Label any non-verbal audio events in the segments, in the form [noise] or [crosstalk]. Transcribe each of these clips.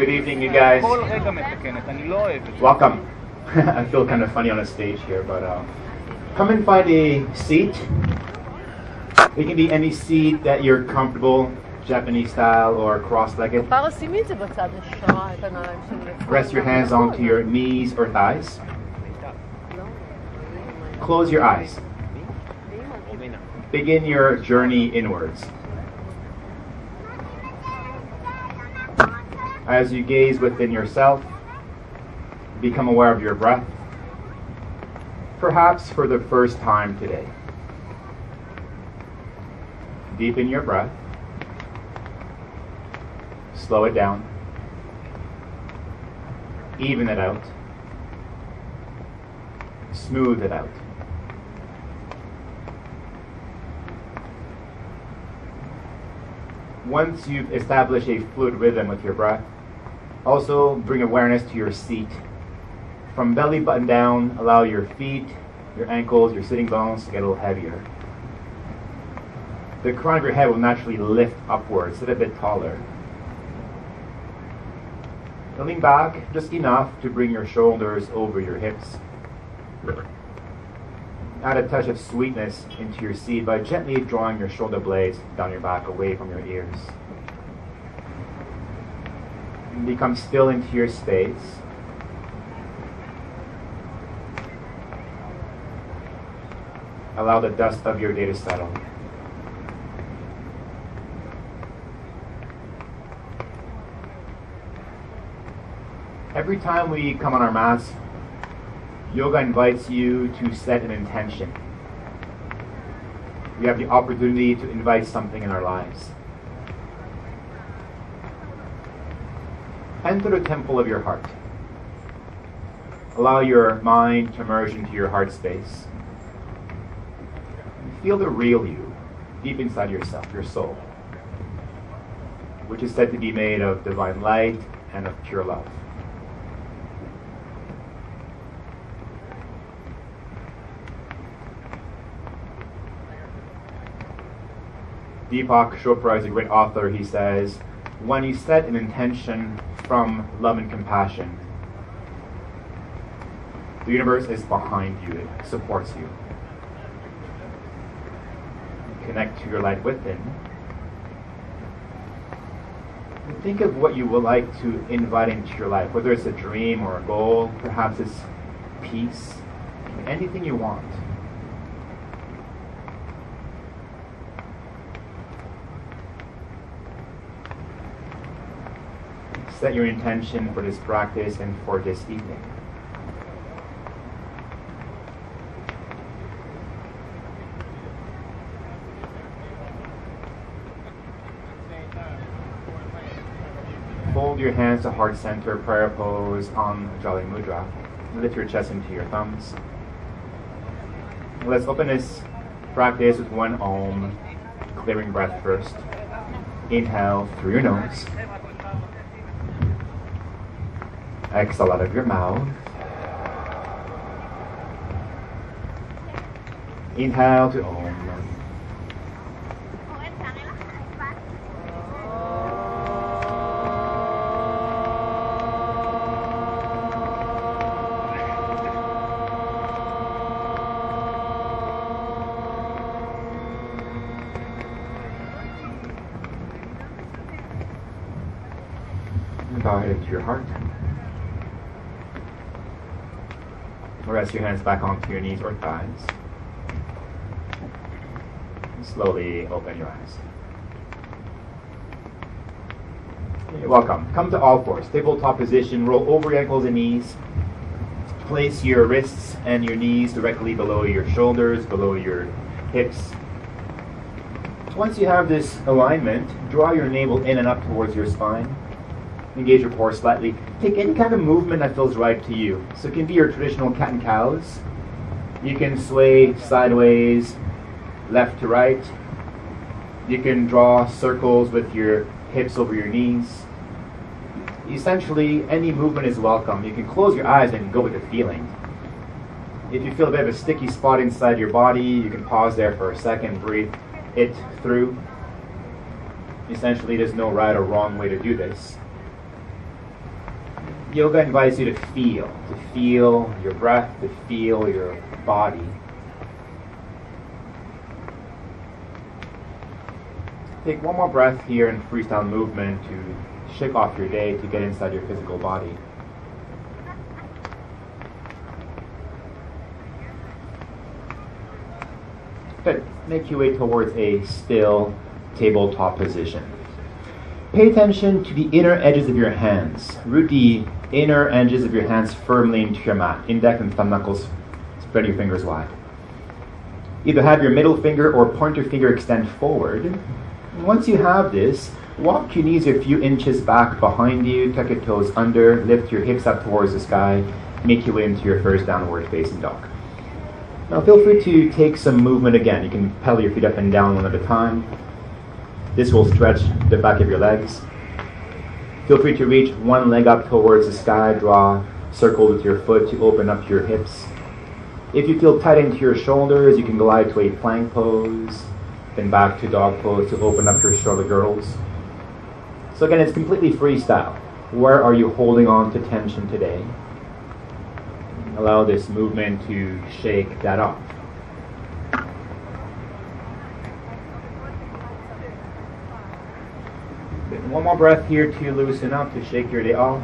Good evening, you guys. Welcome. [laughs] I feel kind of funny on a stage here, but uh, come and find a seat. It can be any seat that you're comfortable, Japanese style or cross-legged. Rest your hands onto your knees or thighs. Close your eyes. Begin your journey inwards. As you gaze within yourself, become aware of your breath, perhaps for the first time today. Deepen your breath, slow it down, even it out, smooth it out. Once you've established a fluid rhythm with your breath, also bring awareness to your seat. From belly button down, allow your feet, your ankles, your sitting bones to get a little heavier. The crown of your head will naturally lift upwards, sit a bit taller. Now lean back just enough to bring your shoulders over your hips. Add a touch of sweetness into your seat by gently drawing your shoulder blades down your back away from your ears. And become still into your space. Allow the dust of your day to settle. Every time we come on our mats, yoga invites you to set an intention. We have the opportunity to invite something in our lives. Enter the temple of your heart. Allow your mind to merge into your heart space. Feel the real you deep inside yourself, your soul, which is said to be made of divine light and of pure love. Deepak Chopra is a great author. He says, when you set an intention from love and compassion, the universe is behind you, it supports you. Connect to your light within. Think of what you would like to invite into your life, whether it's a dream or a goal, perhaps it's peace, anything you want. Set your intention for this practice and for this evening. Fold your hands to heart center, prayer pose on Jali Mudra. Lift your chest into your thumbs. Let's open this practice with one Om, clearing breath first. Inhale through your nose. Exhale out of your mouth. Inhale to Om. It into your heart. Rest your hands back onto your knees or thighs. Slowly open your eyes. You're welcome. Come to all fours. Tabletop position. Roll over your ankles and knees. Place your wrists and your knees directly below your shoulders, below your hips. Once you have this alignment, draw your navel in and up towards your spine. Engage your core slightly. Take any kind of movement that feels right to you. So it can be your traditional cat and cows. You can sway sideways, left to right. You can draw circles with your hips over your knees. Essentially, any movement is welcome. You can close your eyes and go with the feeling. If you feel a bit of a sticky spot inside your body, you can pause there for a second, breathe it through. Essentially, there's no right or wrong way to do this. Yoga invites you to feel, to feel your breath, to feel your body. Take one more breath here in freestyle movement to shake off your day, to get inside your physical body. Good. Make your way towards a still tabletop position. Pay attention to the inner edges of your hands. Root the inner edges of your hands firmly into your mat. Index and thumb knuckles. Spread your fingers wide. Either have your middle finger or pointer finger extend forward. Once you have this, walk your knees a few inches back behind you, tuck your toes under, lift your hips up towards the sky, make your way into your first downward facing dog. Now feel free to take some movement again. You can pedal your feet up and down one at a time. This will stretch the back of your legs. Feel free to reach one leg up towards the sky, draw circles with your foot to open up your hips. If you feel tight into your shoulders, you can glide to a plank pose, then back to dog pose to open up your shoulder girdles. So again, it's completely freestyle. Where are you holding on to tension today? Allow this movement to shake that off. One more breath here to loosen up, to shake your day off.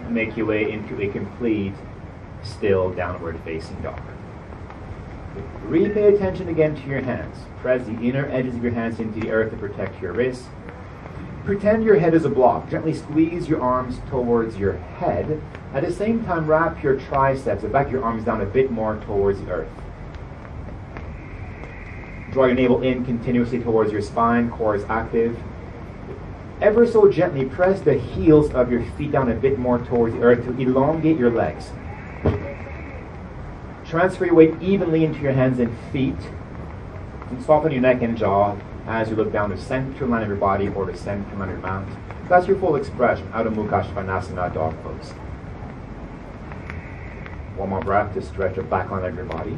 And make your way into a complete, still downward facing dog. Repay attention again to your hands. Press the inner edges of your hands into the earth to protect your wrists. Pretend your head is a block. Gently squeeze your arms towards your head. At the same time, wrap your triceps, the back your arms down a bit more towards the earth. Draw your navel in continuously towards your spine, core is active. Ever so gently press the heels of your feet down a bit more towards the earth to elongate your legs. Transfer your weight evenly into your hands and feet. And soften your neck and jaw as you look down the center line of your body or the center line of your mouth. That's your full expression, Adho Mukha Svanasana dog pose. One more breath to stretch the back line of your body.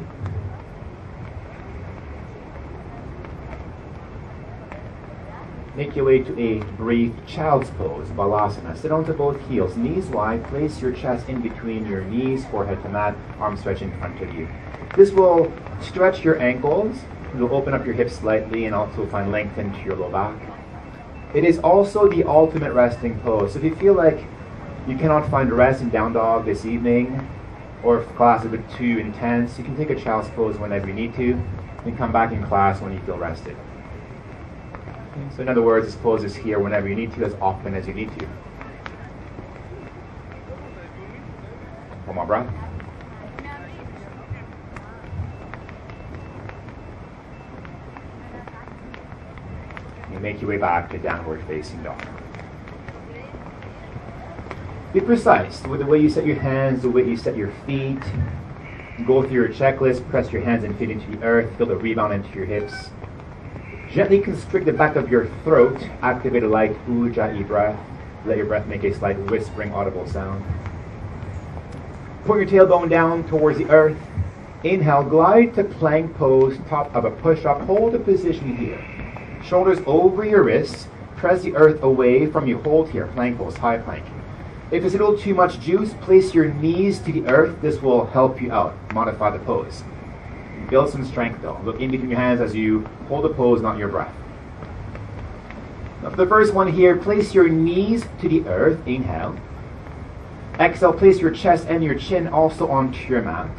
Make your way to a brief child's pose, Balasana. Sit onto both heels, knees wide. Place your chest in between your knees, forehead to mat, arms stretched in front of you. This will stretch your ankles. It will open up your hips slightly and also find length into your low back. It is also the ultimate resting pose. So if you feel like you cannot find rest in down dog this evening, or if class is a bit too intense, you can take a child's pose whenever you need to, and come back in class when you feel rested. So in other words, this pose is here whenever you need to, as often as you need to. One more breath. You make your way back to downward facing dog. Be precise with the way you set your hands, the way you set your feet. Go through your checklist, press your hands and feet into the earth, feel the rebound into your hips. Gently constrict the back of your throat, activate a light ujjayi breath. Let your breath make a slight whispering audible sound. Point your tailbone down towards the earth. Inhale, glide to plank pose, top of a push-up. Hold the position here. Shoulders over your wrists. Press the earth away from you. Hold here, plank pose, high plank. If it's a little too much juice, place your knees to the earth. This will help you out. Modify the pose. Build some strength though. Look in between your hands as you hold the pose, not your breath. Now for the first one here, place your knees to the earth. Inhale. Exhale, place your chest and your chin also onto your mat.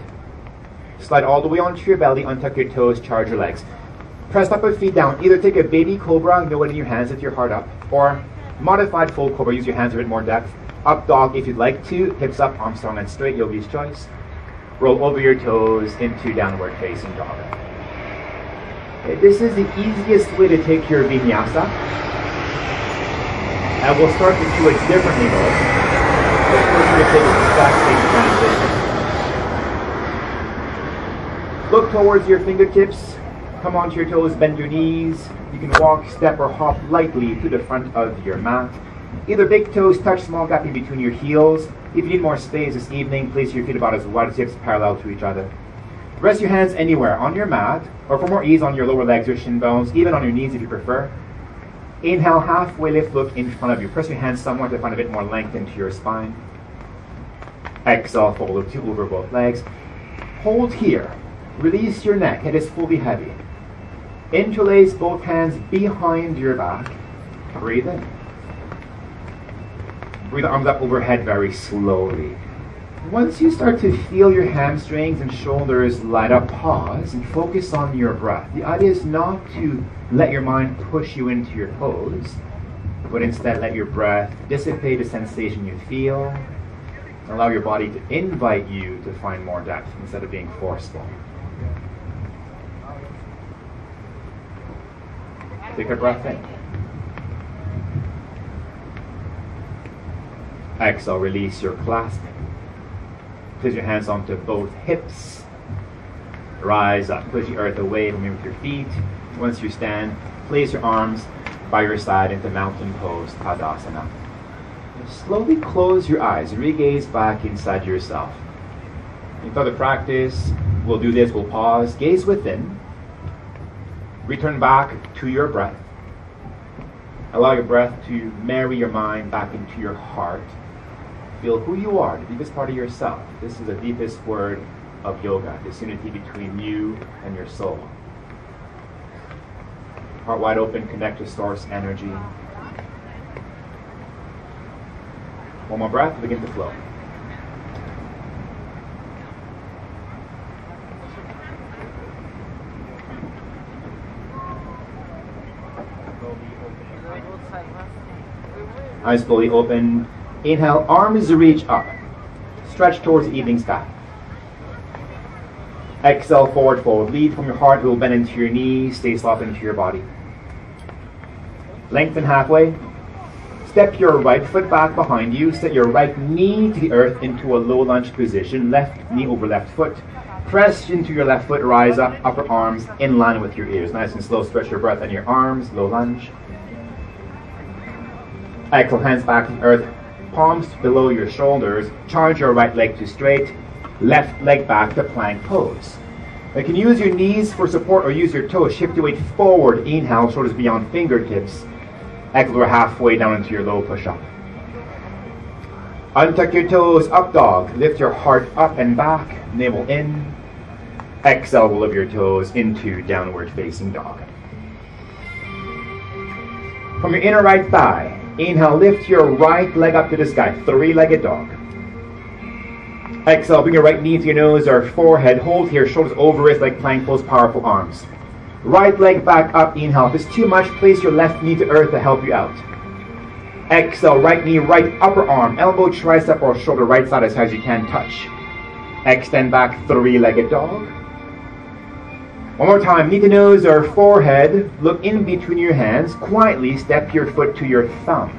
Slide all the way onto your belly, untuck your toes, charge your legs. Press up your feet down. Either take a baby cobra, know it in your hands with your heart up, or modified full cobra, use your hands a bit more depth. Up dog if you'd like to, hips up, arms strong and straight, yogi's choice. Roll over your toes into downward facing dog. Okay, this is the easiest way to take your vinyasa. And we'll start to do it differently though. But first we're transition. Look towards your fingertips. Come onto your toes, bend your knees. You can walk, step, or hop lightly to the front of your mat. Either big toes touch small gap in between your heels. If you need more space this evening, place your feet about as wide as hips parallel to each other. Rest your hands anywhere on your mat, or for more ease on your lower legs or shin bones, even on your knees if you prefer. Inhale, halfway lift, look in front of you. Press your hands somewhere to find a bit more length into your spine. Exhale, fold to over both legs. Hold here. Release your neck. Head is fully heavy. Interlace both hands behind your back. Breathe in. Breathe the arms up overhead very slowly. Once you start to feel your hamstrings and shoulders light up, pause and focus on your breath. The idea is not to let your mind push you into your pose, but instead let your breath dissipate the sensation you feel. Allow your body to invite you to find more depth instead of being forceful. Take a breath in. Exhale, release your clasp. Place your hands onto both hips. Rise up. Push the earth away from you with your feet. Once you stand, place your arms by your side into mountain pose, Tadasana. Slowly close your eyes. Regaze back inside yourself. In further practice, we'll do this. We'll pause. Gaze within. Return back to your breath. Allow your breath to marry your mind back into your heart Feel who you are, the deepest part of yourself. This is the deepest word of yoga, this unity between you and your soul. Heart wide open, connect to source energy. One more breath, begin to flow. Eyes fully open. Inhale, arms reach up. Stretch towards the evening sky. Exhale, forward fold. Lead from your heart. Will bend into your knees. Stay soft into your body. Lengthen halfway. Step your right foot back behind you. Set your right knee to the earth into a low lunge position. Left knee over left foot. Press into your left foot. Rise up. Upper arms in line with your ears. Nice and slow. Stretch your breath and your arms. Low lunge. Exhale, hands back to earth palms below your shoulders, charge your right leg to straight, left leg back to plank pose. You can use your knees for support or use your toes. Shift your weight forward. Inhale, shoulders beyond fingertips. Exhale, halfway down into your low push-up. Untuck your toes, up dog. Lift your heart up and back. Navel in. Exhale, roll of your toes into downward facing dog. From your inner right thigh, Inhale, lift your right leg up to the sky. Three-legged dog. Exhale, bring your right knee to your nose or forehead. Hold here, shoulders over wrist like plank pose, powerful arms. Right leg back up, inhale. If it's too much, place your left knee to earth to help you out. Exhale, right knee, right upper arm, elbow, tricep, or shoulder, right side as high as you can touch. Extend back, three-legged dog. One more time, knee to nose or forehead. Look in between your hands. Quietly step your foot to your thumb.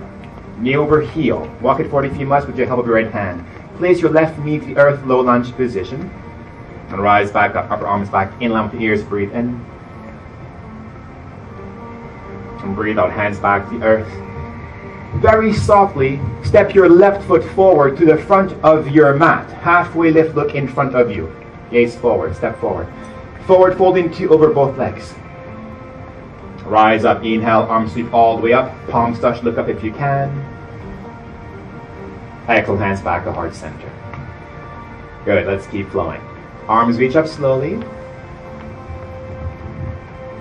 Knee over heel. Walk it 40 feet must with your help of your right hand. Place your left knee to the earth, low lunge position. And rise back up, upper arms back, in line with the ears. Breathe in. And breathe out, hands back to the earth. Very softly, step your left foot forward to the front of your mat. Halfway lift, look in front of you. Gaze forward, step forward. Forward folding two over both legs. Rise up, inhale, arms sweep all the way up. Palms touch, look up if you can. Exhale, hands back to heart center. Good, let's keep flowing. Arms reach up slowly.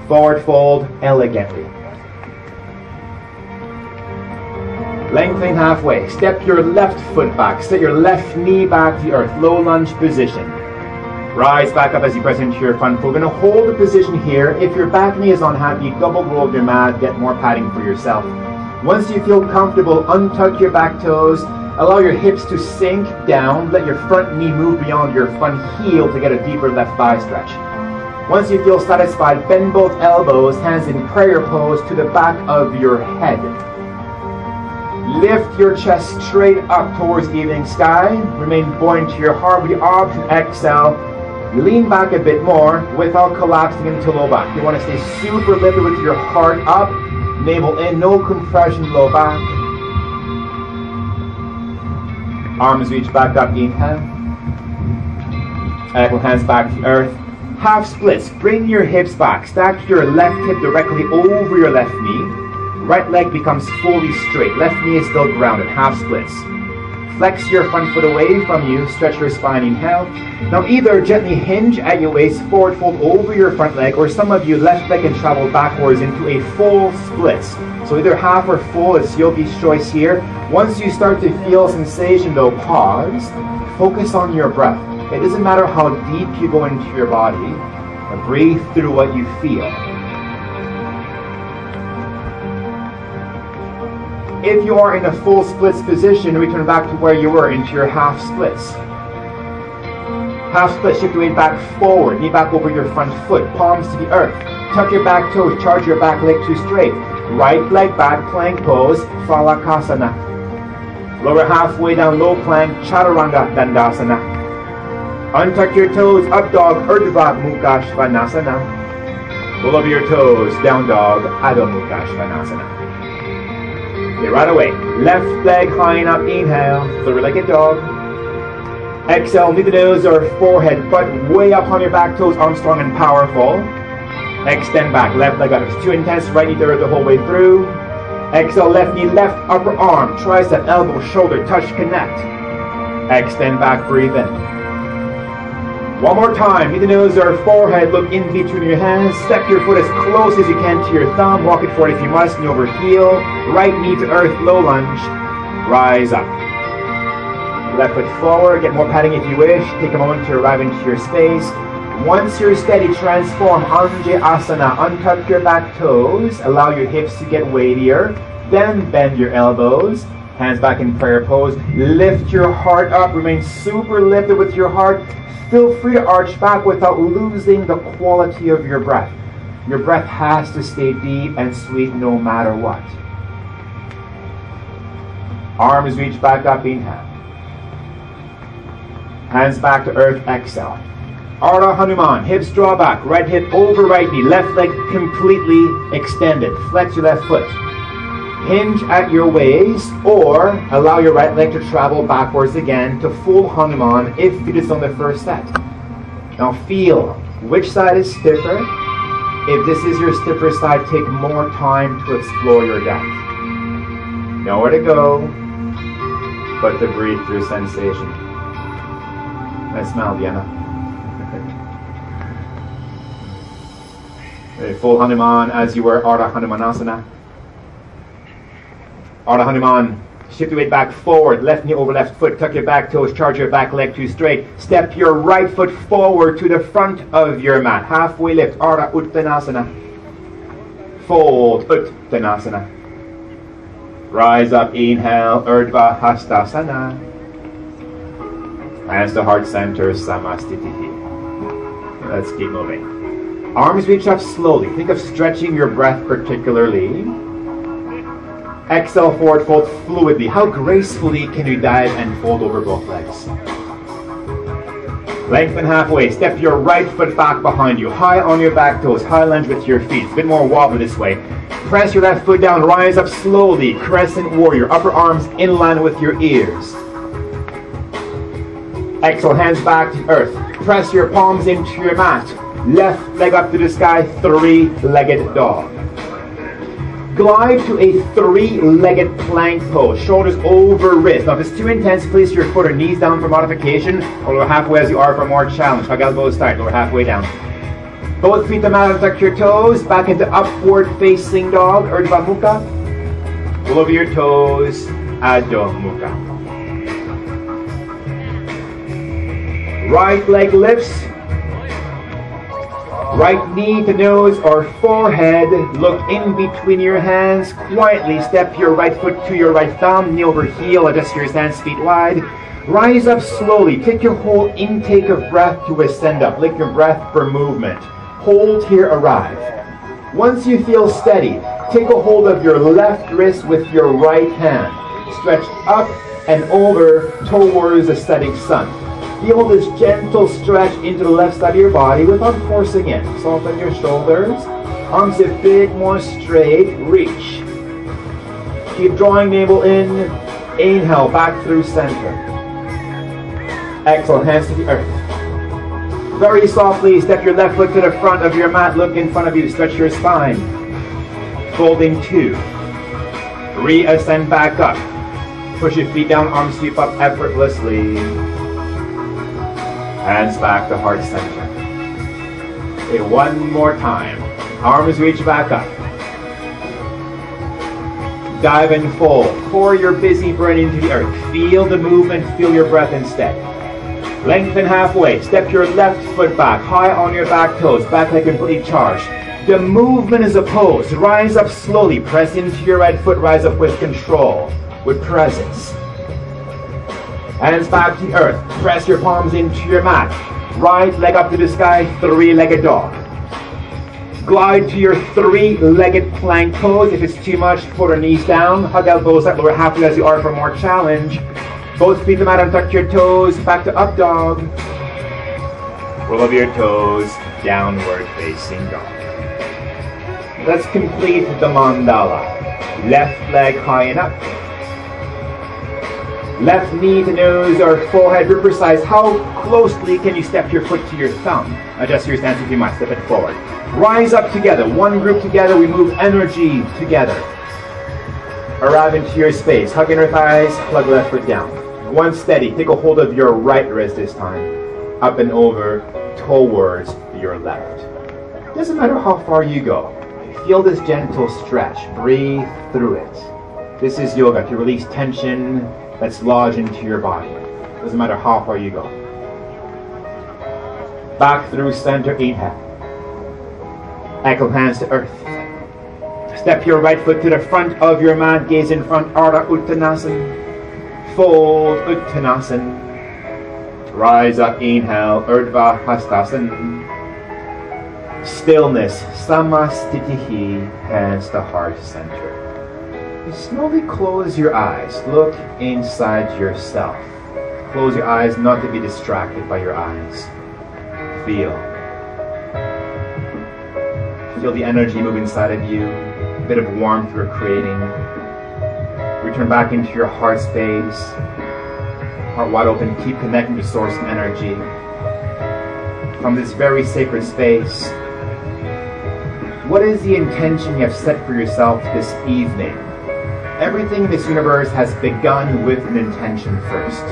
Forward fold elegantly. Lengthen halfway. Step your left foot back. Set your left knee back to the earth. Low lunge position. Rise back up as you press into your front foot. We're going to hold the position here. If your back knee is unhappy, double roll your mat, get more padding for yourself. Once you feel comfortable, untuck your back toes. Allow your hips to sink down. Let your front knee move beyond your front heel to get a deeper left thigh stretch. Once you feel satisfied, bend both elbows, hands in prayer pose to the back of your head. Lift your chest straight up towards evening sky. Remain buoyant to your heart the option exhale Lean back a bit more without collapsing into low back. You want to stay super lifted with your heart up, navel in, no compression, low back. Arms reach back up, inhale. Ankle hands back to earth. Half splits. Bring your hips back. Stack your left hip directly over your left knee. Right leg becomes fully straight. Left knee is still grounded, half splits. Flex your front foot away from you, stretch your spine, inhale. Now either gently hinge at your waist, forward fold over your front leg, or some of you left leg can travel backwards into a full split. So either half or full, it's yogi's choice here. Once you start to feel sensation though, pause, focus on your breath. It doesn't matter how deep you go into your body, breathe through what you feel. If you are in a full splits position, return back to where you were into your half splits. Half split, shift your weight back forward, knee back over your front foot, palms to the earth. Tuck your back toes, charge your back leg to straight. Right leg back, plank pose, Phalakasana. Lower halfway down, low plank, Chaturanga Dandasana. Untuck your toes, up dog, Urdhva Mukha Svanasana. Pull over your toes, down dog, Adho Mukha Svanasana. Right away. Left leg high and up, inhale, three-legged dog. Exhale, knee the nose or forehead, butt way up on your back toes, arms strong and powerful. Extend back, left leg up. It's too intense, right knee to earth the whole way through. Exhale, left knee, left upper arm, tricep, elbow, shoulder, touch, connect. Extend back, breathe in. One more time. Hit the nose or forehead. Look in between your hands. Step your foot as close as you can to your thumb. Walk it forward if you must. Knee over heel. Right knee to earth. Low lunge. Rise up. Left foot forward. Get more padding if you wish. Take a moment to arrive into your space. Once you're steady, transform Anjaneyasana. Untuck your back toes. Allow your hips to get weightier. Then bend your elbows. Hands back in prayer pose. Lift your heart up. Remain super lifted with your heart. Feel free to arch back without losing the quality of your breath. Your breath has to stay deep and sweet no matter what. Arms reach back up, inhale. Hands back to earth, exhale. Ardha Hanuman, hips draw back, right hip over right knee, left leg completely extended. Flex your left foot hinge at your waist or allow your right leg to travel backwards again to full Hanuman if you did on the first set. Now feel which side is stiffer. If this is your stiffer side, take more time to explore your depth. Nowhere to go, but to breathe through sensation. Nice smile, Diana. full Hanuman as you were Ardha Hanumanasana. Ardha Hanuman. Shift your weight back forward, left knee over left foot, tuck your back toes, charge your back leg to straight. Step your right foot forward to the front of your mat. Halfway lift, Ardha Uttanasana. Fold, Uttanasana. Rise up, inhale, Urdhva Hastasana. Hands to heart center, Samastiti. Let's keep moving. Arms reach up slowly. Think of stretching your breath particularly. Exhale, forward fold fluidly. How gracefully can you dive and fold over both legs? Lengthen halfway. Step your right foot back behind you. High on your back toes. High lunge with your feet. A bit more wobble this way. Press your left foot down. Rise up slowly. Crescent warrior. Upper arms in line with your ears. Exhale, hands back to earth. Press your palms into your mat. Left leg up to the sky. Three-legged dog glide to a three-legged plank pose, shoulders over wrist. Now, if it's too intense, place your foot or knees down for modification, or lower halfway as you are for more challenge. Hug elbows tight, lower halfway down. Both feet to mat and tuck your toes, back into upward facing dog, Urdhva Mukha. Pull over your toes, Adho Mukha. Right leg lifts, Right knee to nose or forehead. Look in between your hands. Quietly step your right foot to your right thumb. Knee over heel. Adjust your stance feet wide. Rise up slowly. Take your whole intake of breath to ascend up. Lick your breath for movement. Hold here, arrive. Once you feel steady, take a hold of your left wrist with your right hand. Stretch up and over towards the setting sun. Feel this gentle stretch into the left side of your body without forcing it. Soften your shoulders. Arms a bit more straight. Reach. Keep drawing navel in. Inhale, back through center. Exhale, hands to the earth. Very softly, step your left foot to the front of your mat. Look in front of you. Stretch your spine. Folding two. Reascend back up. Push your feet down, arms sweep up effortlessly. Hands back to heart center. Okay, one more time. Arms reach back up. Dive and fold. Pour your busy brain into the earth. Feel the movement, feel your breath instead. Lengthen halfway. Step your left foot back, high on your back toes, back leg completely charged. The movement is opposed. Rise up slowly. Press into your right foot. Rise up with control, with presence. Hands back to earth. Press your palms into your mat. Right leg up to the sky, three-legged dog. Glide to your three-legged plank pose. If it's too much, put our knees down. Hug elbows up lower halfway as you are for more challenge. Both feet the mat and tuck your toes. Back to up dog. Roll over your toes. Downward facing dog. Let's complete the mandala. Left leg high and up. Left knee to nose or forehead, be precise. How closely can you step your foot to your thumb? Adjust your stance if you must. Step it forward. Rise up together. One group together. We move energy together. Arrive into your space. Hug inner thighs. Plug left foot down. One steady. Take a hold of your right wrist this time. Up and over towards your left. Doesn't matter how far you go. Feel this gentle stretch. Breathe through it. This is yoga to release tension that's lodged into your body. Doesn't matter how far you go. Back through center, inhale. Ankle hands to earth. Step your right foot to the front of your mat, gaze in front, Ardha Uttanasana. Fold Uttanasana. Rise up, inhale, Urdhva Hastasana. Stillness, Samastitihi, hands to heart center. You slowly close your eyes. Look inside yourself. Close your eyes not to be distracted by your eyes. Feel. Feel the energy move inside of you. A bit of warmth we're creating. Return back into your heart space. Heart wide open. Keep connecting to source energy. From this very sacred space, what is the intention you have set for yourself this evening? Everything in this universe has begun with an intention first.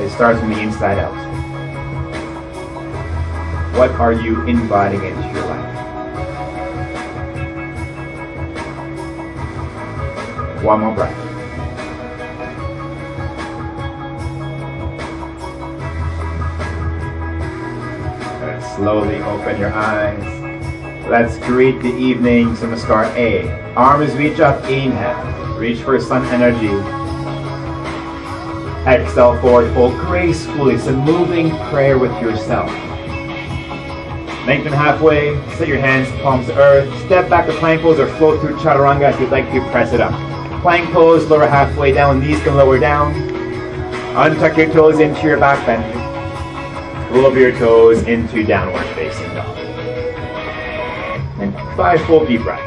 It starts from the inside out. What are you inviting into your life? One more breath. And slowly open your eyes. Let's greet the evening Namaskar A. Arms reach up, inhale. Reach for sun energy. Exhale forward, fold gracefully. It's a moving prayer with yourself. Lengthen halfway, set your hands, palms to earth. Step back to plank pose or float through chaturanga if you'd like to press it up. Plank pose, lower halfway down, knees can lower down. Untuck your toes into your back bend. Roll over your toes into downward facing dog five full deep breaths.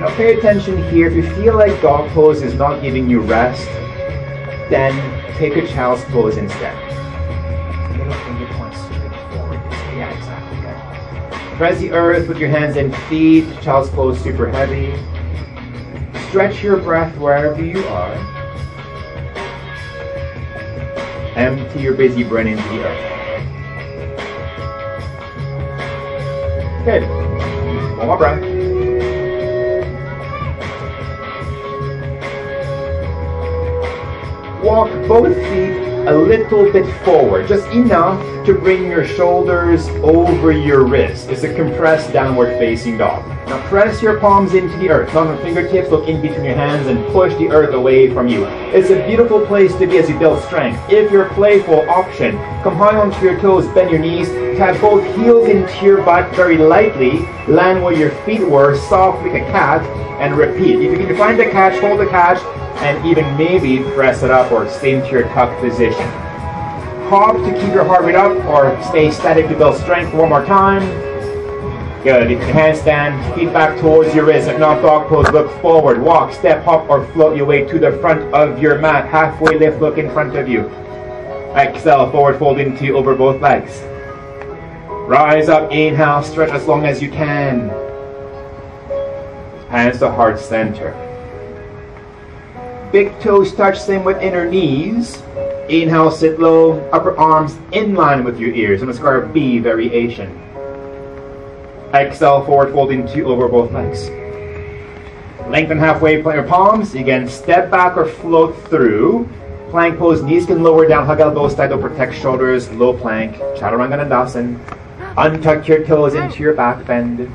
Now pay attention here. If you feel like dog pose is not giving you rest, then take a child's pose instead. Press the earth with your hands and feet. Child's pose super heavy. Stretch your breath wherever you are. Empty your busy brain into the earth. Good. One more breath. Walk both feet a little bit forward, just enough to bring your shoulders over your wrist. It's a compressed downward facing dog. Now press your palms into the earth. On the fingertips, look in between your hands and push the earth away from you. It's a beautiful place to be as you build strength. If you're playful, option. Come high onto your toes, bend your knees, tap both heels into your butt very lightly, land where your feet were, soft like a cat, and repeat. If you can find the catch, hold the catch, and even maybe press it up or stay into your tuck position. Hop to keep your heart rate up or stay static to build strength one more time. Good. Handstand, feet back towards your wrist. If not, dog pose, look forward. Walk, step, hop, or float your way to the front of your mat. Halfway lift, look in front of you. Exhale, forward fold into over both legs. Rise up, inhale, stretch as long as you can. Hands to heart center. big toes touch, same with inner knees. Inhale, sit low, upper arms in line with your ears. And let's go our B variation. Exhale, forward folding two over both legs. Lengthen halfway, plant your palms. Again, step back or float through. Plank pose, knees can lower down, hug elbows tight to protect shoulders. Low plank, Chaturanga Dandasana. Untuck your toes into your back bend.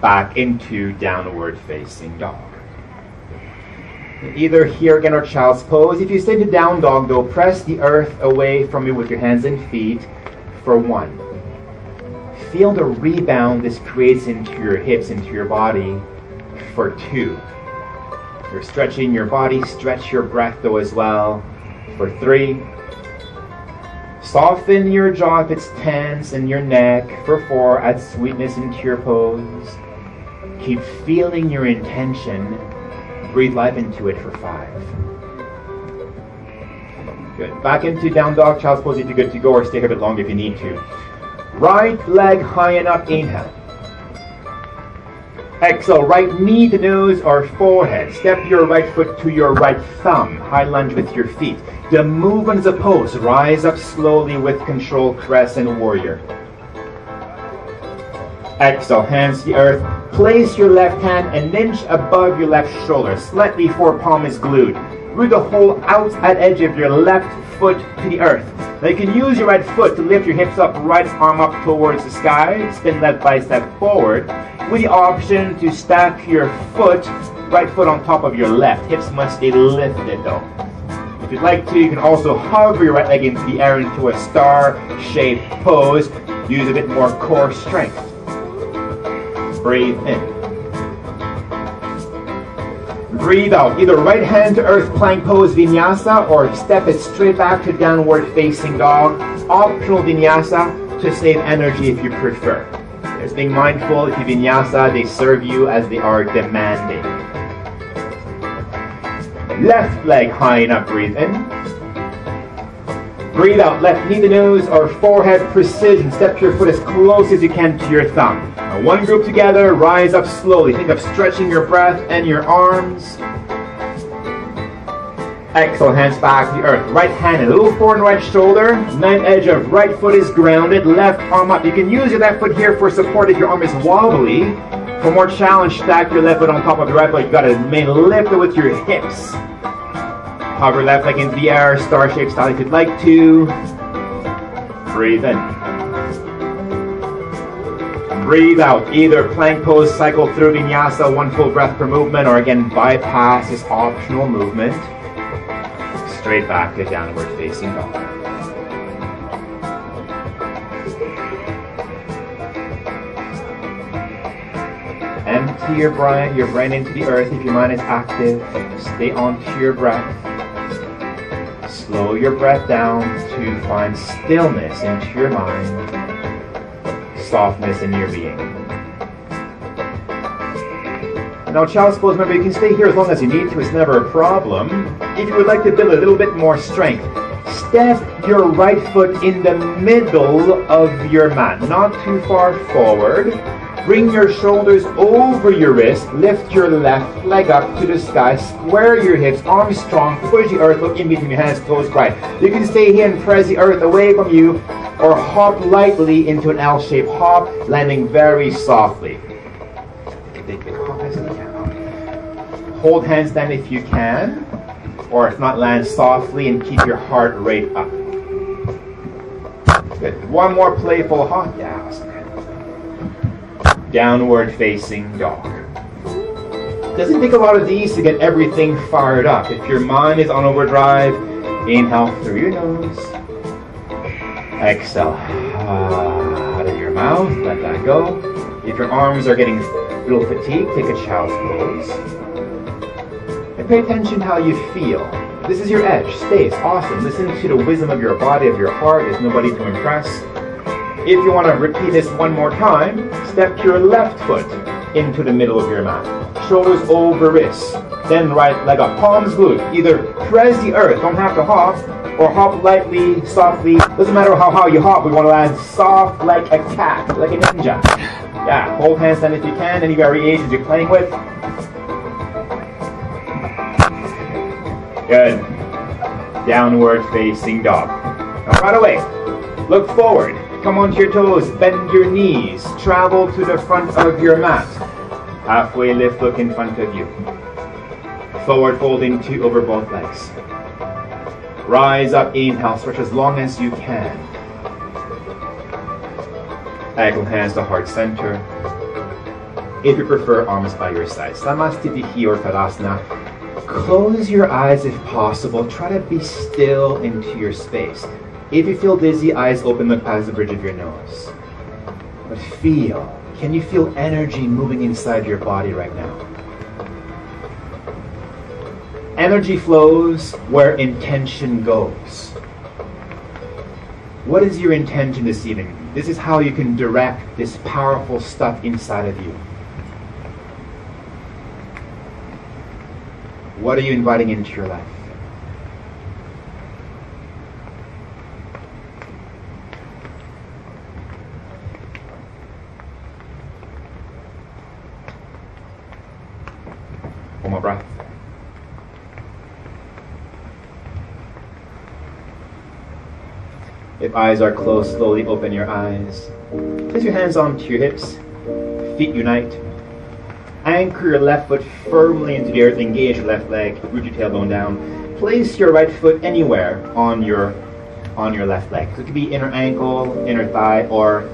Back into downward facing dog. Either here again or child's pose. If you stay to down dog though, press the earth away from you with your hands and feet for one. Feel the rebound this creates into your hips, into your body for two. You're stretching your body, stretch your breath though as well for three. Soften your jaw if it's tense and your neck for four. Add sweetness into your pose. Keep feeling your intention. Breathe life into it for five. Good. Back into down dog, child's pose if you're good to go, or stay here a bit longer if you need to. Right leg high up, inhale. Exhale, right knee to nose or forehead. Step your right foot to your right thumb. High lunge with your feet. The movement is a pose. Rise up slowly with control, crescent warrior. Exhale, hands to the earth. Place your left hand an inch above your left shoulder. Slightly fore palm is glued. Root the whole outside edge of your left foot to the earth. Now you can use your right foot to lift your hips up, right arm up towards the sky. Spin left bicep forward with the option to stack your foot, right foot on top of your left. Hips must stay lifted though. If you'd like to, you can also hover your right leg into the air into a star-shaped pose. Use a bit more core strength. Breathe in. Breathe out. Either right hand to earth plank pose vinyasa or step it straight back to downward facing dog. Optional vinyasa to save energy if you prefer. Just being mindful if you vinyasa, they serve you as they are demanding. Left leg high enough, breathe in. Breathe out, left knee to nose or forehead precision. Step your foot as close as you can to your thumb. Now one group together, rise up slowly. Think of stretching your breath and your arms. Exhale, hands back to the earth. Right hand, a little forward right shoulder. Ninth edge of right foot is grounded. Left arm up. You can use your left foot here for support if your arm is wobbly. For more challenge, stack your left foot on top of your right foot. You gotta main lift it with your hips. Hover left into the air, star shape style if you'd like to. Breathe in. Breathe out. Either plank pose, cycle through vinyasa, one full breath per movement, or again, bypass this optional movement straight back to downward facing dog. Empty your brain, your brain into the earth if your mind is active. Stay onto your breath. Slow your breath down to find stillness into your mind, softness in your being. Now, child's pose, remember, you can stay here as long as you need to. It's never a problem. If you would like to build a little bit more strength, step your right foot in the middle of your mat, not too far forward. Bring your shoulders over your wrist. Lift your left leg up to the sky. Square your hips. Arms strong. Push the earth. Look in between your hands. Close bright. You can stay here and press the earth away from you or hop lightly into an L-shaped hop, landing very softly. Hold hands then if you can, or if not, land softly and keep your heart rate up. Good. One more playful hop. Yeah, Downward facing dog. Doesn't take a lot of these to get everything fired up. If your mind is on overdrive, inhale through your nose. Exhale out of your mouth. Let that go. If your arms are getting a little fatigued, take a child's pose. And pay attention how you feel. This is your edge. It's awesome. Listen to the wisdom of your body, of your heart. There's nobody to impress. If you want to repeat this one more time, step your left foot into the middle of your mat. Shoulders over wrists. Then right leg up. Palms glued. Either press the earth, don't have to hop, or hop lightly, softly. Doesn't matter how high you hop, we want to land soft like a cat, like a ninja. Yeah, hold hands then if you can, any variations you're playing with. Good. Downward facing dog. Now right away, look forward. Come onto your toes, bend your knees, travel to the front of your mat. Halfway lift, look in front of you. Forward folding two over both legs. Rise up, inhale, stretch as long as you can. Ankle hands to heart center. If you prefer, arms by your side. Samasthiti or Tadasana. Close your eyes if possible. Try to be still into your space. If you feel dizzy, eyes open, look past the bridge of your nose. But feel. Can you feel energy moving inside your body right now? Energy flows where intention goes. What is your intention this evening? This is how you can direct this powerful stuff inside of you. What are you inviting into your life? More breath. If eyes are closed, slowly open your eyes. Place your hands onto your hips. Feet unite. Anchor your left foot firmly into the earth. Engage your left leg. Root your tailbone down. Place your right foot anywhere on your on your left leg. So it could be inner ankle, inner thigh, or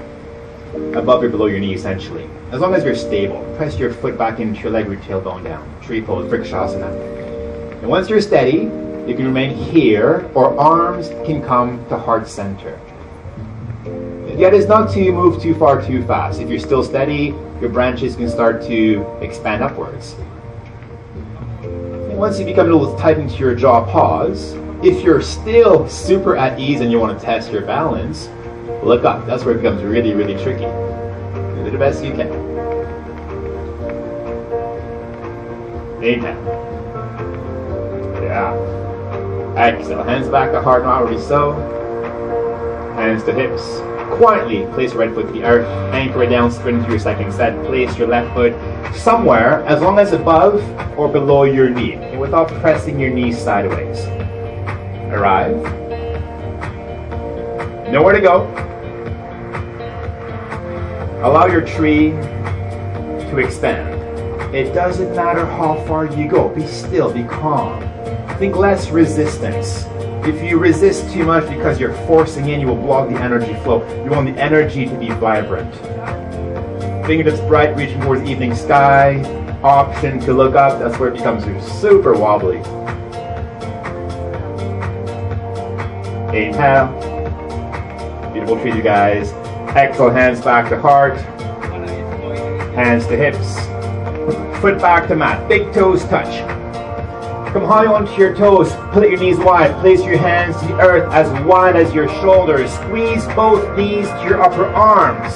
above or below your knee, essentially. As long as you're stable, press your foot back into your leg, root tailbone down. Tree pose, Vrikshasana. And once you're steady, you can remain here, or arms can come to heart center. Yet it's not to move too far too fast. If you're still steady, your branches can start to expand upwards. And once you become a little tight into your jaw, pause. If you're still super at ease and you want to test your balance, look up. That's where it becomes really, really tricky. Do the best you can. Inhale. Yeah. Exhale. Hands back to heart, already so. Hands to hips. Quietly place your right foot to the earth. Anchor it down, sprint into your second set. Place your left foot somewhere, as long as above or below your knee, and without pressing your knees sideways. Arrive. Nowhere to go. Allow your tree to expand. It doesn't matter how far you go. Be still, be calm. Think less resistance. If you resist too much because you're forcing in, you will block the energy flow. You want the energy to be vibrant. Fingertips bright, reaching towards evening sky. Option to look up, that's where it becomes super wobbly. Inhale. Beautiful treat, you guys. Exhale, hands back to heart. Hands to hips. Foot back to mat. Big toes touch. Come high onto your toes. Put your knees wide. Place your hands to the earth as wide as your shoulders. Squeeze both knees to your upper arms.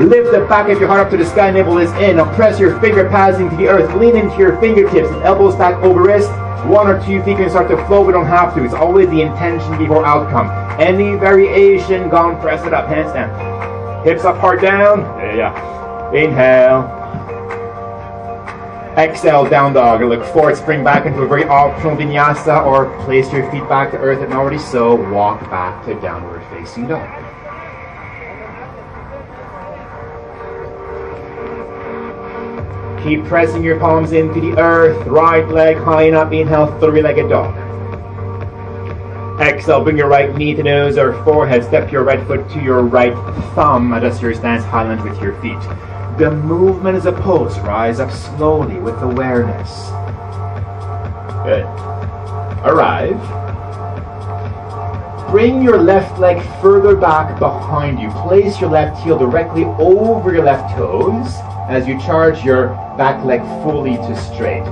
Lift the back of your heart up to the sky. Navel is in. Now press your finger pads into the earth. Lean into your fingertips and elbows back over wrist. One or two feet can start to flow. We don't have to. It's always the intention before outcome. Any variation, gone. Press it up. Hands down. Hips up, heart down. Yeah, yeah. Inhale. Exhale, down dog. Look forward, spring back into a very optional vinyasa or place your feet back to earth and already so. Walk back to downward facing dog. Keep pressing your palms into the earth. Right leg high and up. Inhale, three-legged dog. Exhale, bring your right knee to nose or forehead. Step your right foot to your right thumb. Adjust your stance, high lunge with your feet. The movement is a pose. Rise up slowly with awareness. Good. Arrive. Bring your left leg further back behind you. Place your left heel directly over your left toes as you charge your back leg fully to straight.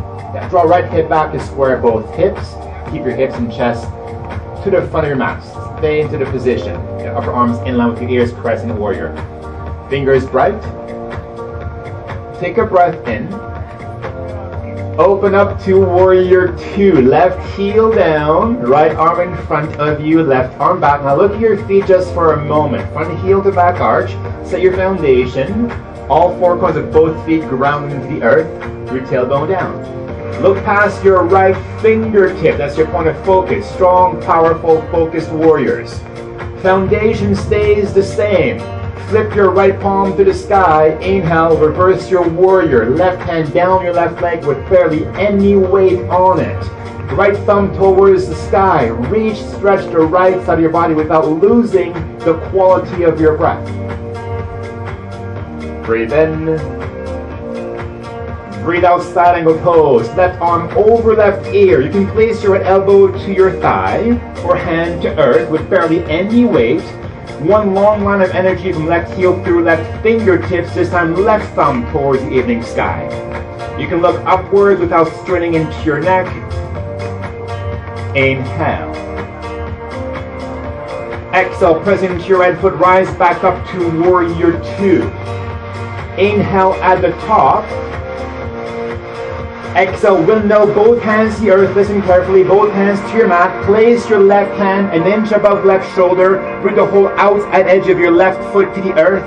Draw right hip back to square both hips. Keep your hips and chest to the front of your mat. Stay into the position. Your upper arms in line with your ears, crescent warrior. Fingers bright. Take a breath in. Open up to warrior two. Left heel down, right arm in front of you, left arm back. Now look at your feet just for a moment. Front heel to back arch. Set your foundation. All four corners of both feet ground into the earth. Your tailbone down. Look past your right fingertip. That's your point of focus. Strong, powerful, focused warriors. Foundation stays the same. Flip your right palm to the sky. Inhale, reverse your warrior. Left hand down your left leg with barely any weight on it. Right thumb towards the sky. Reach, stretch the right side of your body without losing the quality of your breath. Breathe in. Breathe out, side angle pose. Left arm over left ear. You can place your elbow to your thigh or hand to earth with barely any weight. One long line of energy from left heel through left fingertips, this time left thumb towards the evening sky. You can look upwards without straining into your neck. Inhale. Exhale, press into your right foot, rise back up to warrior two. Inhale at the top. Exhale, window, both hands to the earth. Listen carefully, both hands to your mat. Place your left hand an inch above left shoulder. Bring the whole outside edge of your left foot to the earth.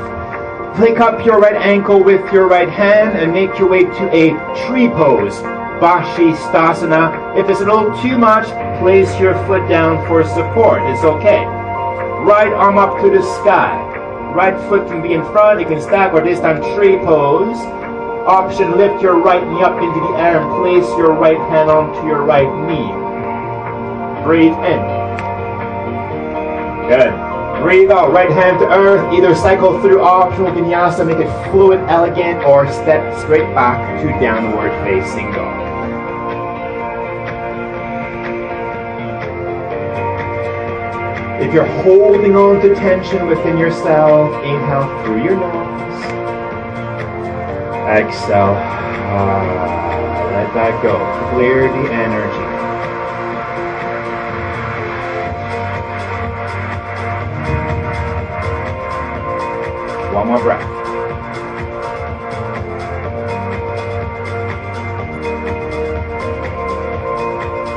Pick up your right ankle with your right hand and make your way to a tree pose. Vashisthasana. If it's a little too much, place your foot down for support. It's okay. Right arm up to the sky. Right foot can be in front. You can stack or this time tree pose. Option lift your right knee up into the air and place your right hand onto your right knee. Breathe in. Good. Breathe out. Right hand to earth. Either cycle through optional vinyasa, make it fluid, elegant, or step straight back to downward facing dog. If you're holding on to tension within yourself, inhale through your nose. Exhale. Ah, let that go. Clear the energy. One more breath.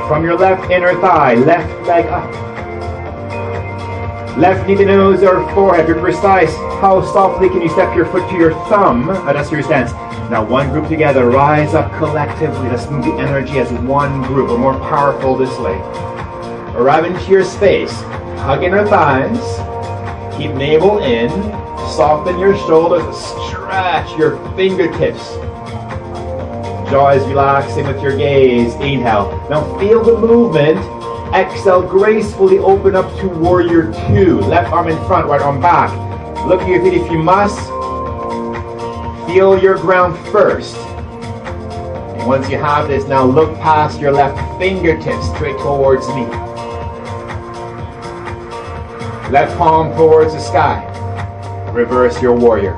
From your left inner thigh, left leg up. Left knee to nose or forehead. Be precise. How softly can you step your foot to your thumb? Uh, that's your stance. Now one group together. Rise up collectively. Let's move the energy as one group. We're more powerful this way. Arrive into your space. Hug in your thighs. Keep navel in. Soften your shoulders. Stretch your fingertips. Jaw is relaxing with your gaze. Inhale. Now feel the movement. Exhale, gracefully open up to warrior two. Left arm in front, right arm back. Look at your feet if you must. Feel your ground first. And once you have this, now look past your left fingertips straight towards me. Left palm towards the sky. Reverse your warrior.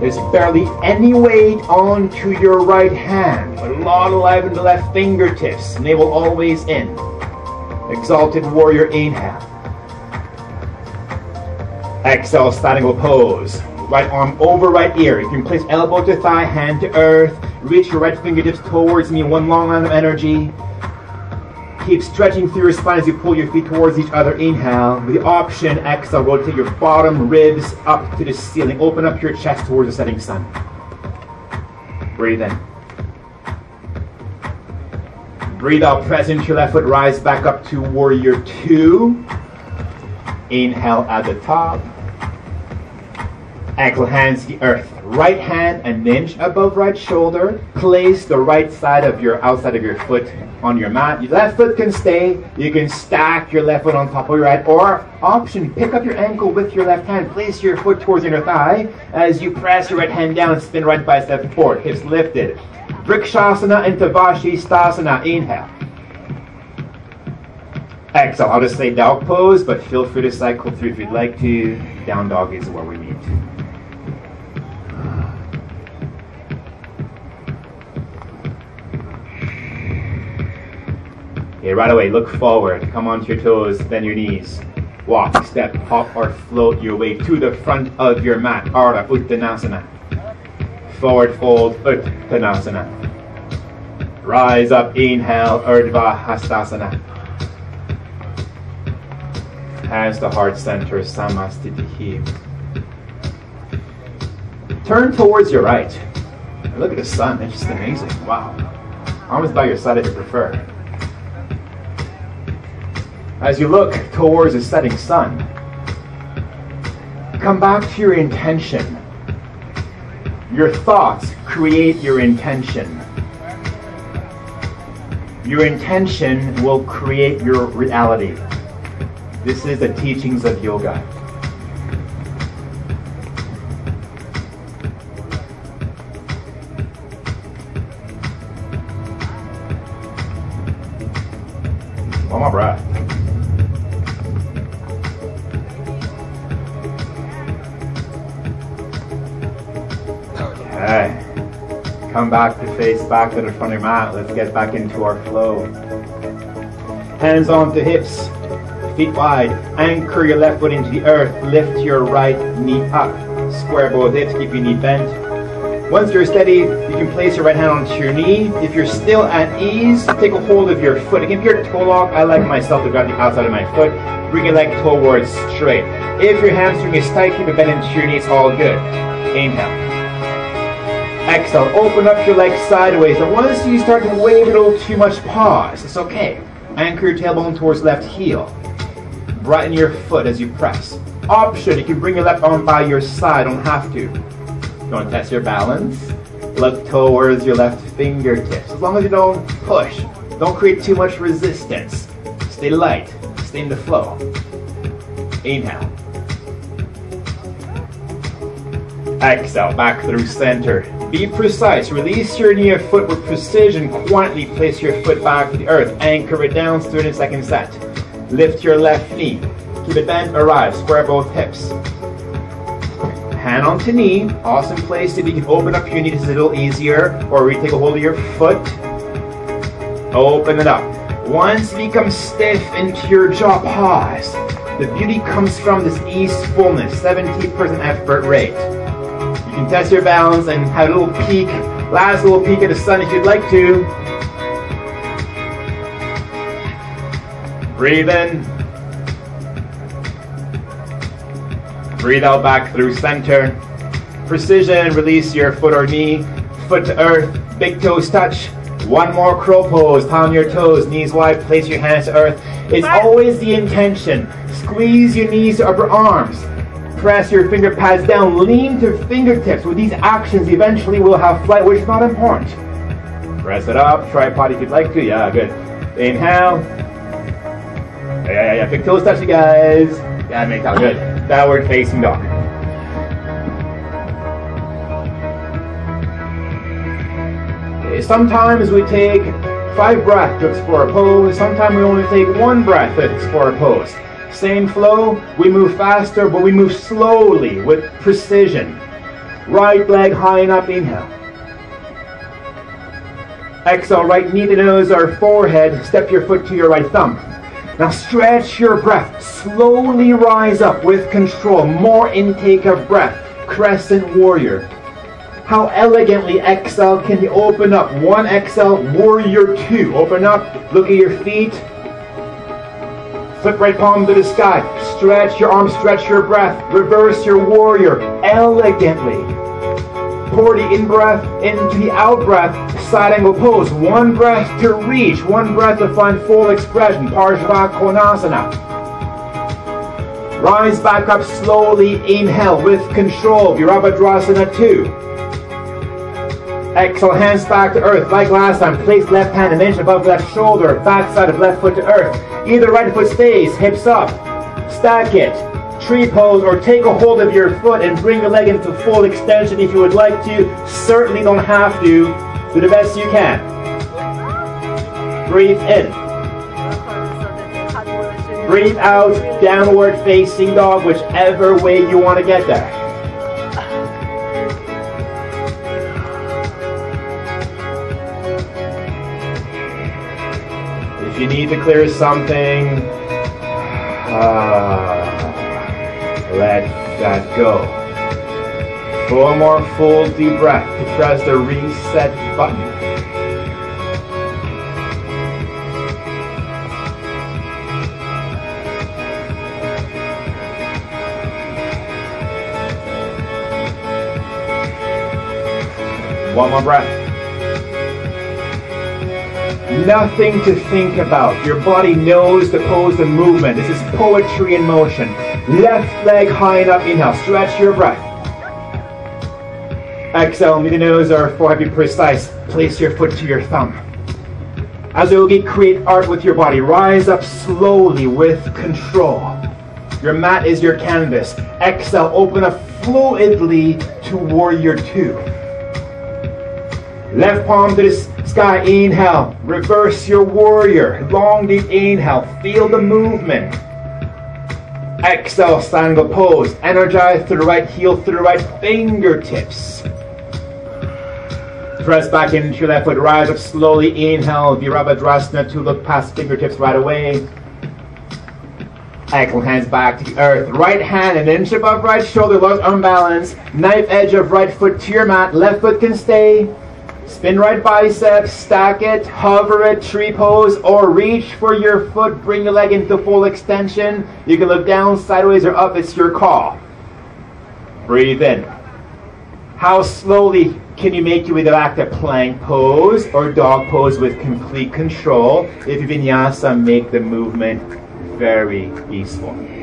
There's barely any weight onto your right hand, but a lot alive in the left fingertips. and they will always in. Exalted warrior inhale. Exhale, standing pose. Right arm over right ear. You can place elbow to thigh, hand to earth. Reach your right fingertips towards me. One long line of energy. Keep stretching through your spine as you pull your feet towards each other. Inhale. With the option, exhale, rotate your bottom ribs up to the ceiling. Open up your chest towards the setting sun. Breathe in. Breathe out, press into your left foot, rise back up to warrior two. Inhale at the top. Ankle hands the earth. Right hand an inch above right shoulder. Place the right side of your outside of your foot on your mat. Your left foot can stay. You can stack your left foot on top of your right. Or option, pick up your ankle with your left hand. Place your foot towards your thigh as you press your right hand down. Spin right bicep forward. Hips lifted. Vrikshasana into Vashisthasana. Inhale. Exhale. I'll just say dog pose, but feel free to cycle through if you'd like to. Down dog is where we need Okay, right away, look forward. Come onto your toes, bend your knees. Walk, step, hop, or float your way to the front of your mat. Ardha Uttanasana. Forward fold, Uttanasana. Rise up, inhale, Urdhva Hastasana. Hands the heart center, Samasthiti. Turn towards your right. Look at the sun, it's just amazing. Wow. Arms by your side if you prefer. As you look towards the setting sun, come back to your intention. Your thoughts create your intention. Your intention will create your reality. This is the teachings of yoga. One more back to face back to the front of your mat. Let's get back into our flow. Hands on onto hips, feet wide. Anchor your left foot into the earth. Lift your right knee up. Square both hips. Keep your knee bent. Once you're steady, you can place your right hand onto your knee. If you're still at ease, take a hold of your foot. If you're toe lock, I like myself to grab the outside of my foot. Bring your leg towards straight. If your hamstring is tight, keep it bent into your knee. It's all good. Inhale. Exhale, open up your legs sideways. And once you start to wave a little too much, pause. It's okay. Anchor your tailbone towards left heel. Brighten your foot as you press. Option, you can bring your left arm by your side, don't have to. You want to test your balance? Look towards your left fingertips. As long as you don't push, don't create too much resistance. Stay light, stay in the flow. Inhale. Exhale, back through center. Be precise. Release your knee or foot with precision. Quietly place your foot back to the earth. Anchor it down, 30 second set. Lift your left knee. Keep it bent, arrive. Square both hips. Hand onto knee. Awesome place if you can open up your knee. This is a little easier. Or we take a hold of your foot. Open it up. Once you become stiff into your jaw, pause. The beauty comes from this easefulness, 70% effort rate. You can test your balance and have a little peek, last little peek at the sun if you'd like to. Breathe in. Breathe out back through center. Precision, release your foot or knee, foot to earth, big toes touch. One more crow pose, palm your toes, knees wide, place your hands to earth. It's always the intention. Squeeze your knees to upper arms. Press your finger pads down, lean to fingertips. With these actions, eventually we'll have flight, which is not important. Press it up, tripod if you'd like to. Yeah, good. Inhale. Yeah, yeah, yeah. Big toes touch, you guys. Yeah, make that good. Downward facing dog. Sometimes we take five breaths to explore a pose. Sometimes we only take one breath to explore a pose. Same flow, we move faster, but we move slowly with precision. Right leg high and up, inhale. Exhale, right knee to nose or forehead, step your foot to your right thumb. Now stretch your breath, slowly rise up with control, more intake of breath. Crescent warrior. How elegantly exhale can you open up? One exhale, warrior two. Open up, look at your feet. Flip right palm to the sky. Stretch your arms, stretch your breath. Reverse your warrior elegantly. Pour the in breath into the out breath. Side angle pose. One breath to reach. One breath to find full expression. Parsva Konasana. Rise back up slowly. Inhale with control. Virabhadrasana 2. Exhale, hands back to earth. Like last time, place left hand an inch above left shoulder, back side of left foot to earth. Either right foot stays, hips up. Stack it. Tree pose or take a hold of your foot and bring your leg into full extension if you would like to. Certainly don't have to. Do the best you can. Breathe in. Breathe out, downward facing dog, whichever way you want to get there. You need to clear something, uh, let that go. Four more full deep breath to press the reset button. One more breath. Nothing to think about. Your body knows the pose and movement. This is poetry in motion. Left leg high up. Inhale. Stretch your breath. Exhale. Meet the nose or forehead be precise. Place your foot to your thumb. As a yogi, create art with your body. Rise up slowly with control. Your mat is your canvas. Exhale. Open up fluidly to warrior two. Left palm to the sky, inhale. Reverse your warrior. Long deep inhale. Feel the movement. Exhale, stango pose. Energize through the right heel, through the right fingertips. Press back into your left foot. Rise up slowly. Inhale. Virabhadrasana to look past fingertips right away. Ankle hands back to the earth. Right hand an inch above right shoulder. Left arm balance. Knife edge of right foot to your mat. Left foot can stay. Spin right biceps, stack it, hover it, tree pose, or reach for your foot, bring your leg into full extension. You can look down, sideways, or up, it's your call. Breathe in. How slowly can you make your way back to plank pose or dog pose with complete control? If you vinyasa, make the movement very peaceful.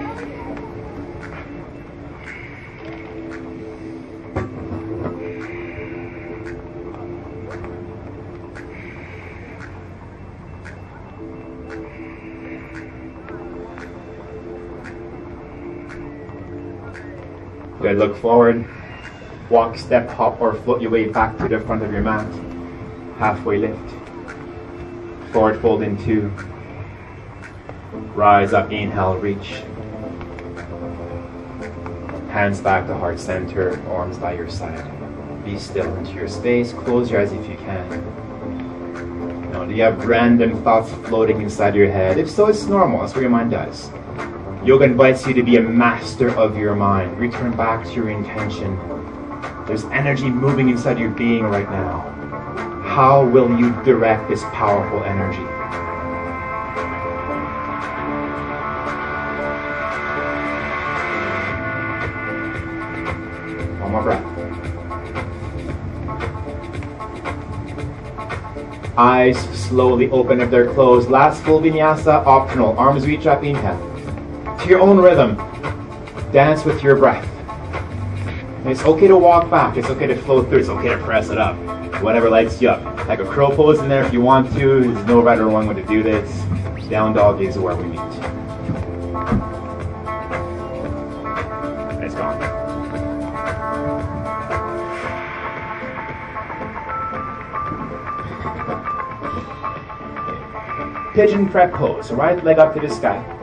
Look forward. Walk, step, hop, or float your way back to the front of your mat. Halfway lift. Forward fold in two. Rise up, inhale, reach. Hands back to heart center, arms by your side. Be still into your space. Close your eyes if you can. Now, do you have random thoughts floating inside your head? If so, it's normal. That's what your mind does. Yoga invites you to be a master of your mind. Return back to your intention. There's energy moving inside your being right now. How will you direct this powerful energy? One more breath. Eyes slowly open if they're closed. Last full vinyasa, optional. Arms reach up, inhale your own rhythm. Dance with your breath. And it's okay to walk back. It's okay to flow through. It's okay to press it up. Whatever lights you up. Like a crow pose in there if you want to. There's no right or wrong way to do this. Down dog is where we meet. It's gone. Pigeon prep pose. Right leg up to the sky.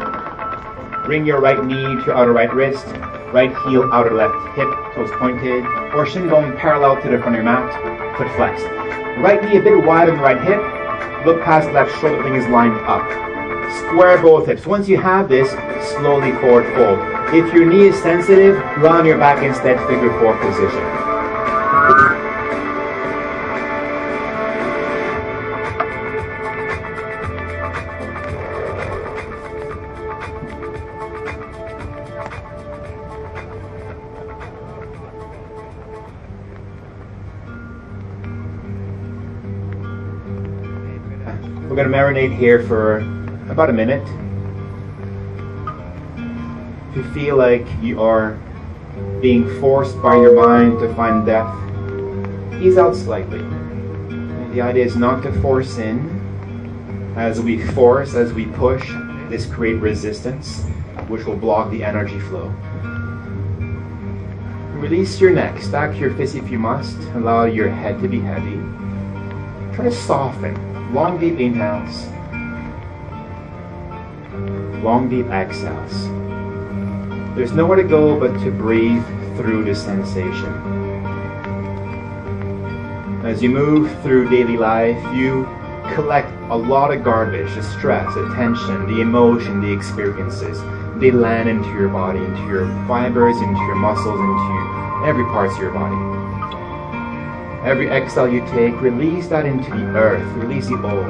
Bring your right knee to outer right wrist, right heel, outer left hip, toes pointed, or shin bone parallel to the front of your mat, foot flexed. Right knee a bit wide on the right hip, look past left shoulder, thing is lined up. Square both hips. Once you have this, slowly forward fold. If your knee is sensitive, on your back instead, figure four position. Marinate here for about a minute. If you feel like you are being forced by your mind to find depth, ease out slightly. The idea is not to force in. As we force, as we push, this create resistance, which will block the energy flow. Release your neck, stack your fists if you must, allow your head to be heavy. Try to soften Long deep inhales. Long deep exhales. There's nowhere to go but to breathe through the sensation. As you move through daily life, you collect a lot of garbage, the stress, the tension, the emotion, the experiences. They land into your body, into your fibers, into your muscles, into every part of your body. Every exhale you take, release that into the earth, release the old.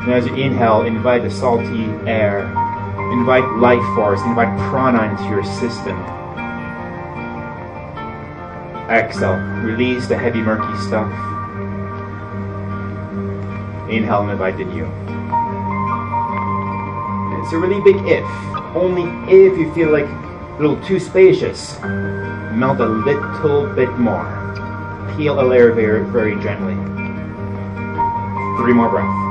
And as you inhale, invite the salty air, invite life force, invite prana into your system. Exhale, release the heavy, murky stuff. Inhale and invite the new. It's a really big if. Only if you feel like a little too spacious, melt a little bit more. Peel a layer very, very gently. Three more breaths.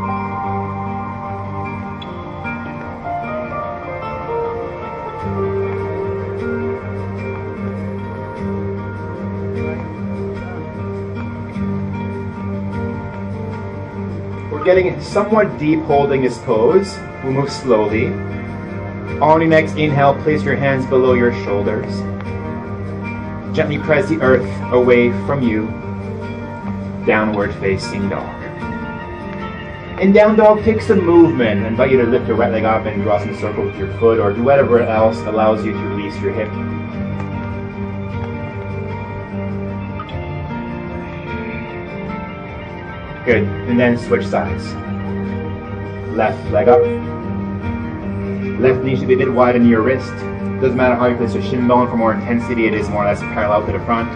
We're getting somewhat deep holding this pose. We'll move slowly. On your next inhale, place your hands below your shoulders. Gently press the earth away from you. Downward facing dog. In down dog, take some movement. I invite you to lift your right leg up and draw some circle with your foot or do whatever else allows you to release your hip. Good. And then switch sides. Left leg up. Left knee should be a bit wider than your wrist. Doesn't matter how you place your shin bone for more intensity, it is more or less parallel to the front.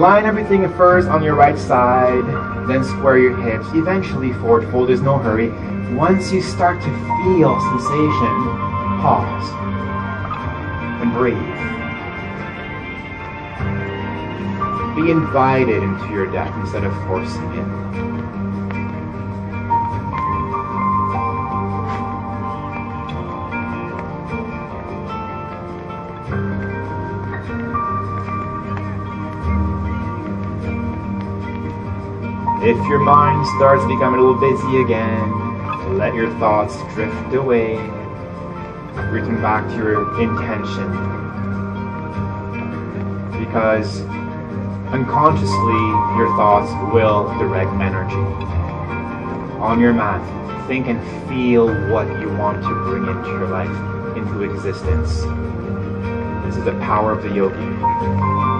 Line everything first on your right side, then square your hips. Eventually forward fold, there's no hurry. Once you start to feel sensation, pause and breathe. Be invited into your death instead of forcing it. If your mind starts becoming a little busy again, let your thoughts drift away. Return back to your intention. Because unconsciously, your thoughts will direct energy. On your mat, think and feel what you want to bring into your life, into existence. This is the power of the yogi.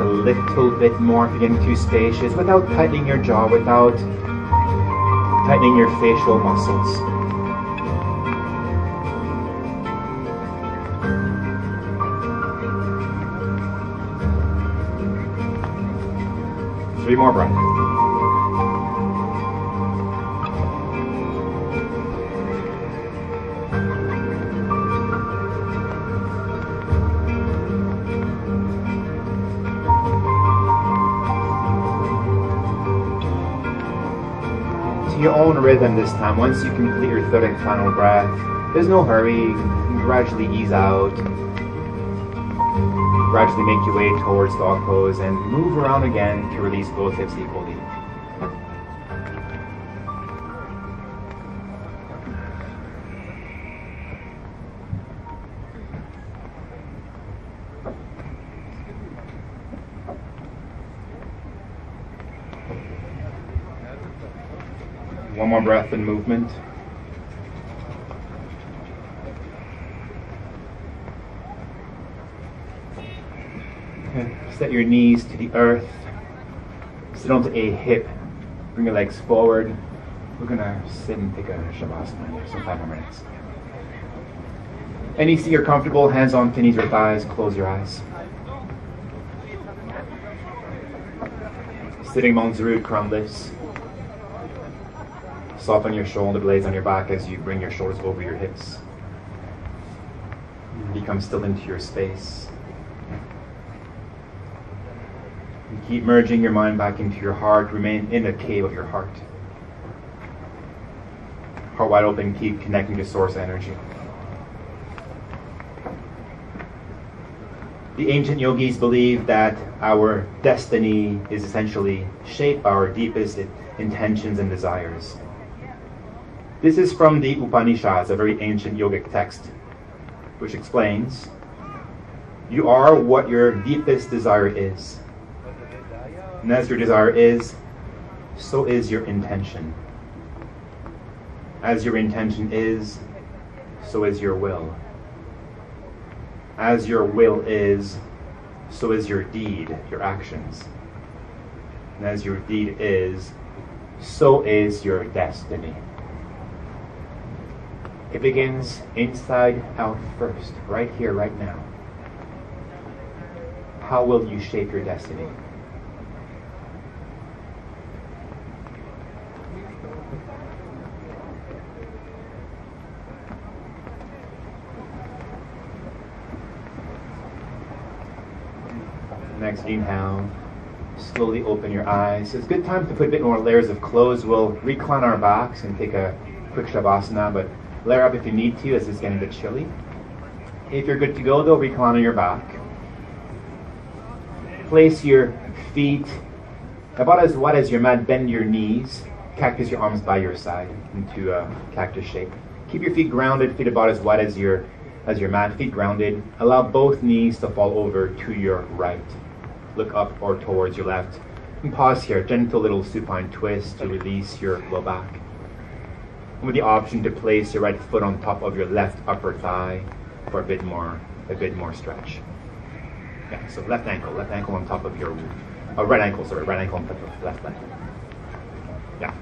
A little bit more if you're getting too spacious without tightening your jaw, without tightening your facial muscles. Three more breaths. Your own rhythm this time. Once you complete your third and final breath, there's no hurry. You can gradually ease out. Gradually make your way towards dog pose and move around again to release both hips equally. More breath and movement. Set your knees to the earth. Sit onto a hip. Bring your legs forward. We're gonna sit and take a shavasana for some five more minutes. Any seat you're comfortable, hands on knees or thighs, close your eyes. Sitting root, crown lifts. Soften your shoulder blades on your back as you bring your shoulders over your hips. Become still into your space. And keep merging your mind back into your heart. Remain in the cave of your heart. Heart wide open, keep connecting to source energy. The ancient yogis believed that our destiny is essentially shaped by our deepest intentions and desires. This is from the Upanishads, a very ancient yogic text, which explains you are what your deepest desire is. And as your desire is, so is your intention. As your intention is, so is your will. As your will is, so is your deed, your actions. And as your deed is, so is your destiny. It begins inside out first, right here, right now. how will you shape your destiny? Next inhale, slowly open your eyes. It's a good time to put a bit more layers of clothes. We'll recline our backs and take a quick shavasana, but layer up if you need to as it's getting a bit chilly. If you're good to go, though, recline on your back. Place your feet about as wide as your mat. Bend your knees. Cactus your arms by your side into a cactus shape. Keep your feet grounded. Feet about as wide as your as your mat. Feet grounded. Allow both knees to fall over to your right look up or towards your left. And pause here, gentle little supine twist to release your low back. And with the option to place your right foot on top of your left upper thigh for a bit more, a bit more stretch. Yeah, so left ankle, left ankle on top of your, uh, right ankle, sorry, right ankle on top of left leg. Yeah.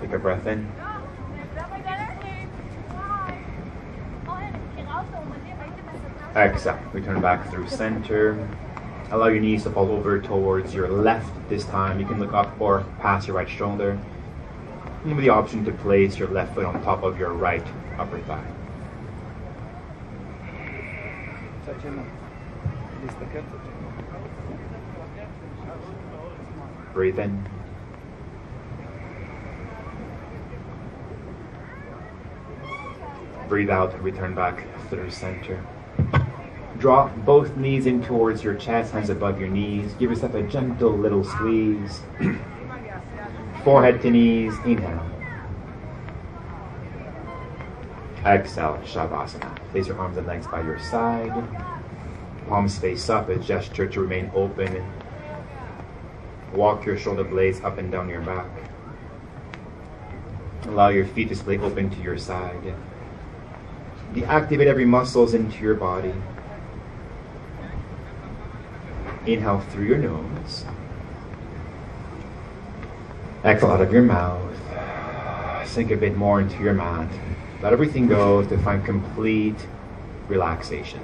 Take a breath in. Exhale. Return back through center. Allow your knees to fall over towards your left this time. You can look up or past your right shoulder. And the option to place your left foot on top of your right upper thigh. Breathe in. Breathe out, return back through center. Drop both knees in towards your chest, hands above your knees. Give yourself a gentle little squeeze. [clears throat] Forehead to knees, inhale. Exhale, Shavasana. Place your arms and legs by your side. Palms face up, a gesture to remain open. Walk your shoulder blades up and down your back. Allow your feet to splay open to your side. Deactivate every muscles into your body. Inhale through your nose. Exhale out of your mouth. Sink a bit more into your mat. Let everything go to find complete relaxation.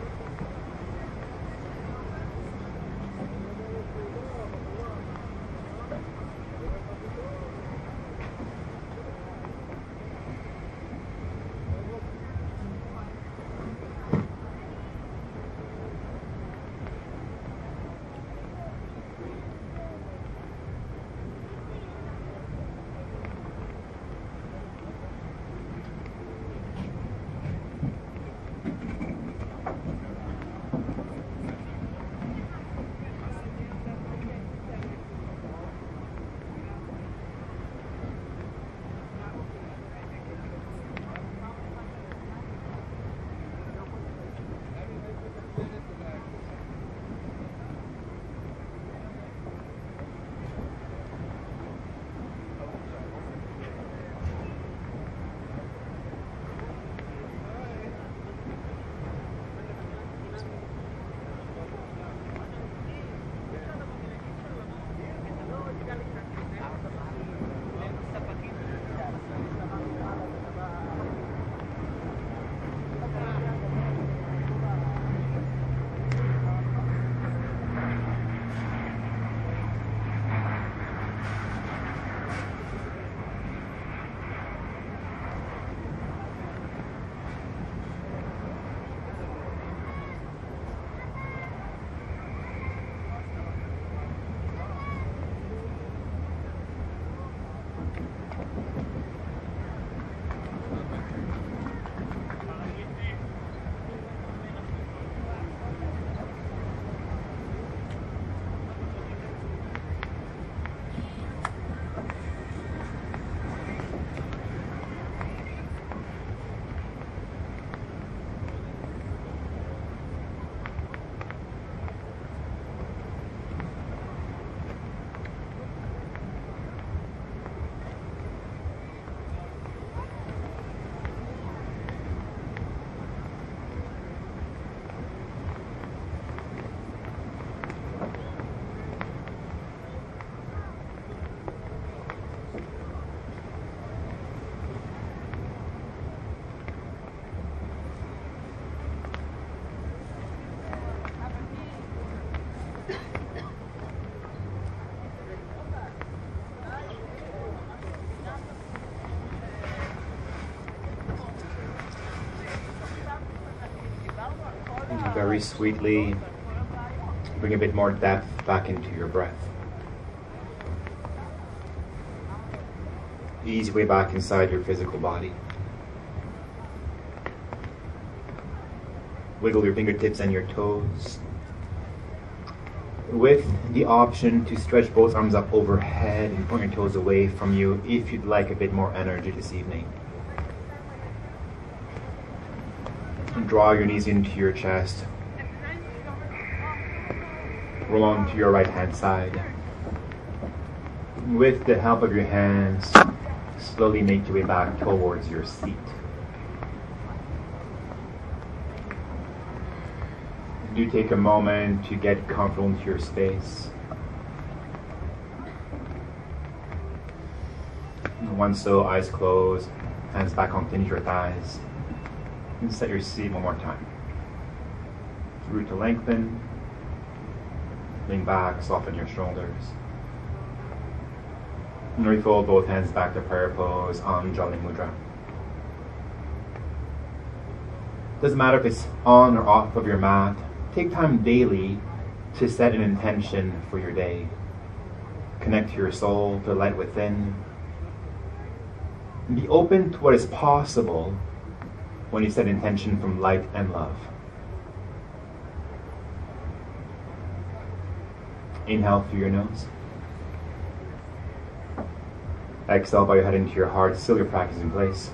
Sweetly bring a bit more depth back into your breath. Ease way back inside your physical body. Wiggle your fingertips and your toes. With the option to stretch both arms up overhead and point your toes away from you if you'd like a bit more energy this evening. Draw your knees into your chest. Roll on to your right hand side. With the help of your hands, slowly make your way back towards your seat. Do take a moment to get comfortable into your space. Once so, eyes closed, hands back underneath your thighs. And set your seat one more time. Root to lengthen. Lean back, soften your shoulders. And refold both hands back to prayer pose Anjali Mudra. Doesn't matter if it's on or off of your mat, take time daily to set an intention for your day. Connect to your soul, to the light within. Be open to what is possible when you set intention from light and love. Inhale through your nose. Exhale, bow your head into your heart. Seal your practice in place.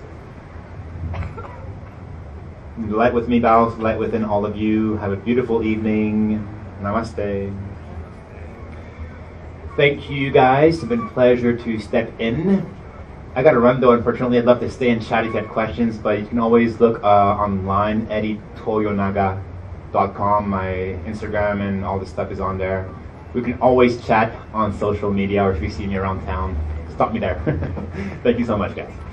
Light with me, bow light within all of you. Have a beautiful evening. Namaste. Thank you guys. It's been a pleasure to step in. I got to run though, unfortunately. I'd love to stay and chat if you have questions, but you can always look uh, online, eddietoyonaga.com. My Instagram and all this stuff is on there. We can always chat on social media or if you see me around town, stop me there. [laughs] Thank you so much, guys.